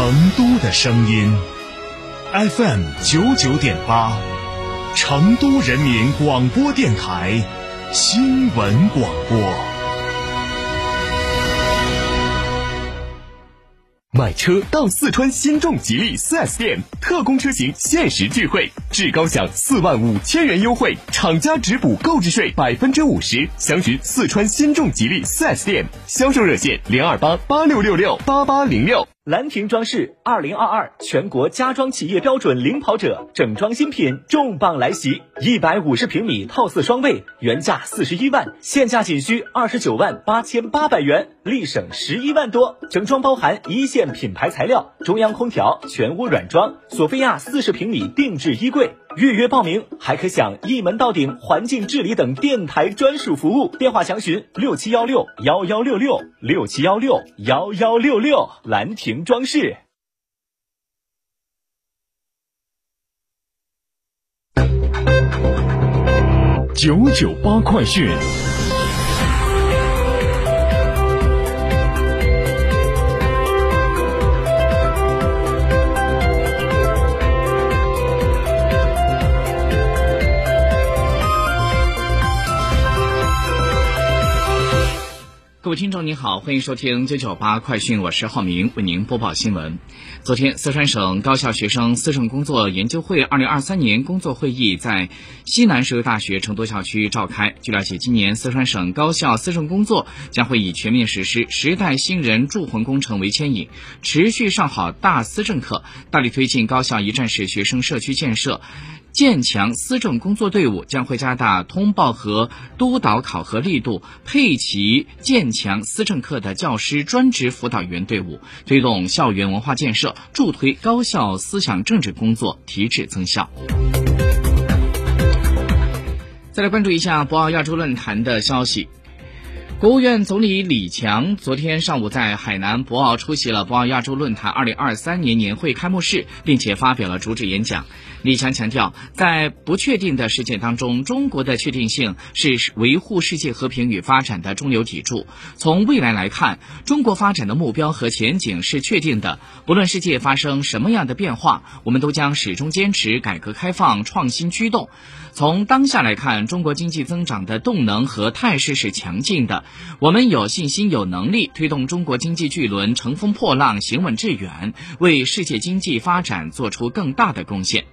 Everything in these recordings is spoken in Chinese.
成都的声音，FM 九九点八，成都人民广播电台新闻广播。买车到四川新众吉利 4S 店，特供车型限时钜惠，至高享四万五千元优惠，厂家直补购置税百分之五十。详询四川新众吉利 4S 店，销售热线零二八八六六六八八零六。兰亭装饰二零二二全国家装企业标准领跑者，整装新品重磅来袭，一百五十平米套四双卫，原价四十一万，现价仅需二十九万八千八百元，立省十一万多。整装包含一线品牌材料、中央空调、全屋软装、索菲亚四十平米定制衣柜。预约报名还可享一门到顶环境治理等电台专属服务。电话详询六七幺六幺幺六六六七幺六幺幺六六。兰亭装饰。九九八快讯。各位听众您好，欢迎收听九九八快讯，我是浩明，为您播报新闻。昨天，四川省高校学生思政工作研究会二零二三年工作会议在西南石油大学成都校区召开。据了解，今年四川省高校思政工作将会以全面实施时代新人铸魂工程为牵引，持续上好大思政课，大力推进高校一站式学生社区建设。建强思政工作队伍，将会加大通报和督导考核力度，配齐建强思政课的教师专职辅导员队伍，推动校园文化建设，助推高校思想政治工作提质增效。再来关注一下博鳌亚洲论坛的消息。国务院总理李强昨天上午在海南博鳌出席了博鳌亚洲论坛二零二三年年会开幕式，并且发表了主旨演讲。李强强调，在不确定的世界当中，中国的确定性是维护世界和平与发展的中流砥柱。从未来来看，中国发展的目标和前景是确定的。不论世界发生什么样的变化，我们都将始终坚持改革开放、创新驱动。从当下来看，中国经济增长的动能和态势是强劲的。我们有信心、有能力推动中国经济巨轮乘风破浪、行稳致远，为世界经济发展做出更大的贡献。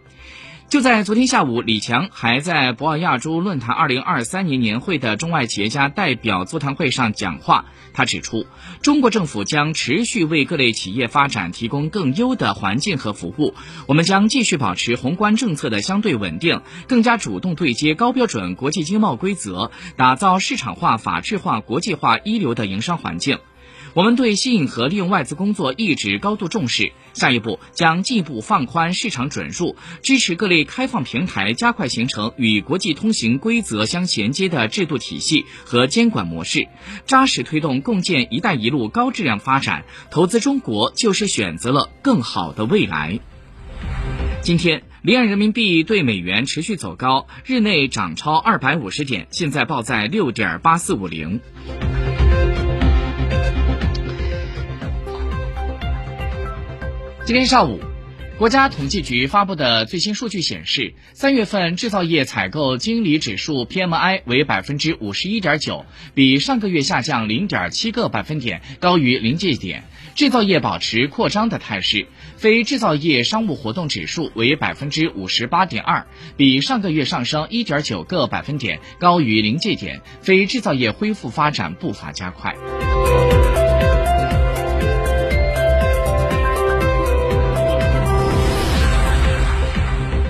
就在昨天下午，李强还在博鳌亚洲论坛二零二三年年会的中外企业家代表座谈会上讲话。他指出，中国政府将持续为各类企业发展提供更优的环境和服务。我们将继续保持宏观政策的相对稳定，更加主动对接高标准国际经贸规则，打造市场化、法治化、国际化一流的营商环境。我们对吸引和利用外资工作一直高度重视，下一步将进一步放宽市场准入，支持各类开放平台加快形成与国际通行规则相衔接的制度体系和监管模式，扎实推动共建“一带一路”高质量发展。投资中国就是选择了更好的未来。今天，离岸人民币对美元持续走高，日内涨超二百五十点，现在报在六点八四五零。今天上午，国家统计局发布的最新数据显示，三月份制造业采购经理指数 PMI 为百分之五十一点九，比上个月下降零点七个百分点，高于临界点。制造业保持扩张的态势。非制造业商务活动指数为百分之五十八点二，比上个月上升一点九个百分点，高于临界点。非制造业恢复发展步伐加快。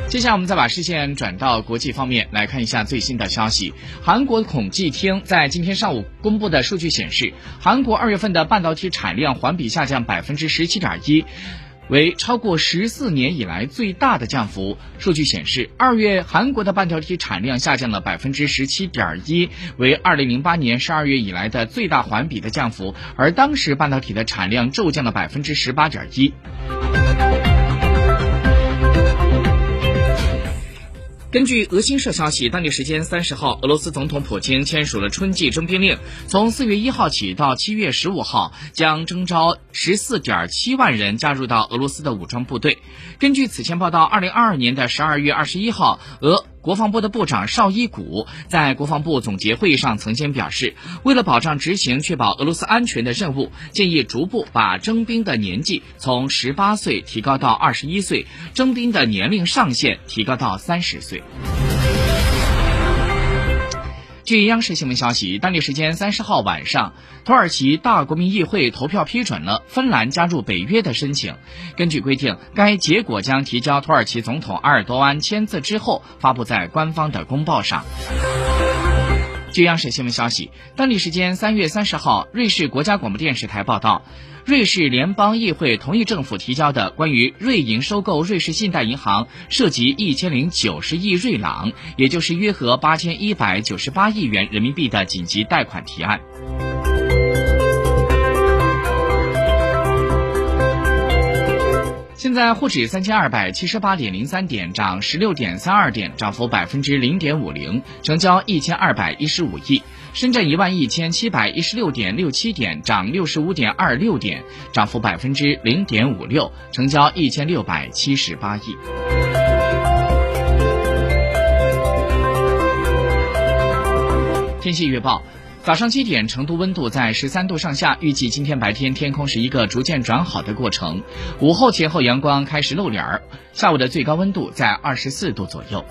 接下来，我们再把视线转到国际方面来看一下最新的消息。韩国统计厅在今天上午公布的数据显示，韩国二月份的半导体产量环比下降百分之十七点一，为超过十四年以来最大的降幅。数据显示，二月韩国的半导体产量下降了百分之十七点一，为二零零八年十二月以来的最大环比的降幅，而当时半导体的产量骤降了百分之十八点一。根据俄新社消息，当地时间三十号，俄罗斯总统普京签署了春季征兵令，从四月一号起到七月十五号，将征召十四点七万人加入到俄罗斯的武装部队。根据此前报道，二零二二年的十二月二十一号，俄国防部的部长绍伊古在国防部总结会议上曾经表示，为了保障执行确保俄罗斯安全的任务，建议逐步把征兵的年纪从十八岁提高到二十一岁，征兵的年龄上限提高到三十岁。据央视新闻消息，当地时间三十号晚上，土耳其大国民议会投票批准了芬兰加入北约的申请。根据规定，该结果将提交土耳其总统埃尔多安签字之后，发布在官方的公报上。据央视新闻消息，当地时间三月三十号，瑞士国家广播电视台报道。瑞士联邦议会同意政府提交的关于瑞银收购瑞士信贷银行涉及一千零九十亿瑞朗，也就是约合八千一百九十八亿元人民币的紧急贷款提案。现在沪指三千二百七十八点零三点，涨十六点三二点，涨幅百分之零点五零，成交一千二百一十五亿。深圳一万一千七百一十六点六七点，涨六十五点二六点，涨幅百分之零点五六，成交一千六百七十八亿。天气预报。早上七点，成都温度在十三度上下，预计今天白天天空是一个逐渐转好的过程。午后前后阳光开始露脸儿，下午的最高温度在二十四度左右。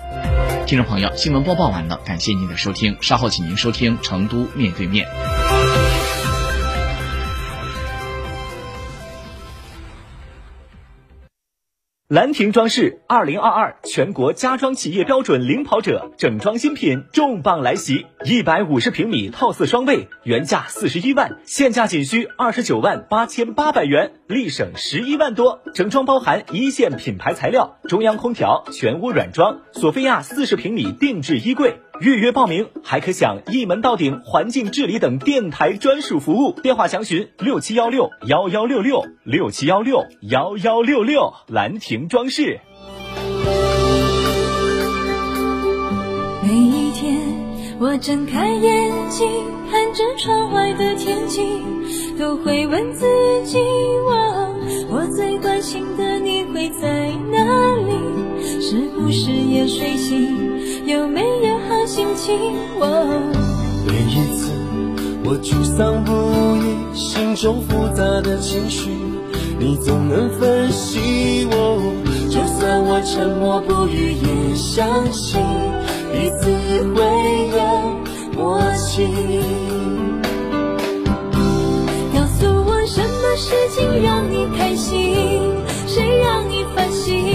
听众朋友，新闻播报完了，感谢您的收听，稍后请您收听《成都面对面》。兰亭装饰二零二二全国家装企业标准领跑者，整装新品重磅来袭！一百五十平米套四双卫，原价四十一万，现价仅需二十九万八千八百元，立省十一万多。整装包含一线品牌材料、中央空调、全屋软装、索菲亚四十平米定制衣柜。预约报名还可享一门到顶环境治理等电台专属服务，电话详询六七幺六幺幺六六六七幺六幺幺六六兰亭装饰。每一天，我睁开眼睛，看着窗外的天气，都会问自己：我我最关心的你会在哪里？是不是也睡醒？有没每一次我沮丧不已，心中复杂的情绪，你总能分析我。就算我沉默不语，也相信彼此会有默契。告诉我什么事情让你开心，谁让你烦心。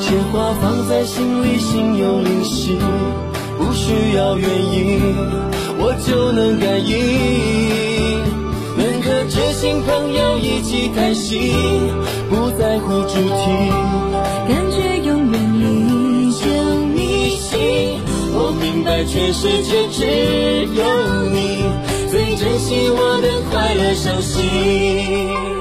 些话放在心里，心有灵犀，不需要原因，我就能感应。能和知心朋友一起开心，不在乎主题，感觉永远历久弥新。我明白全世界只有你，最珍惜我的快乐伤心。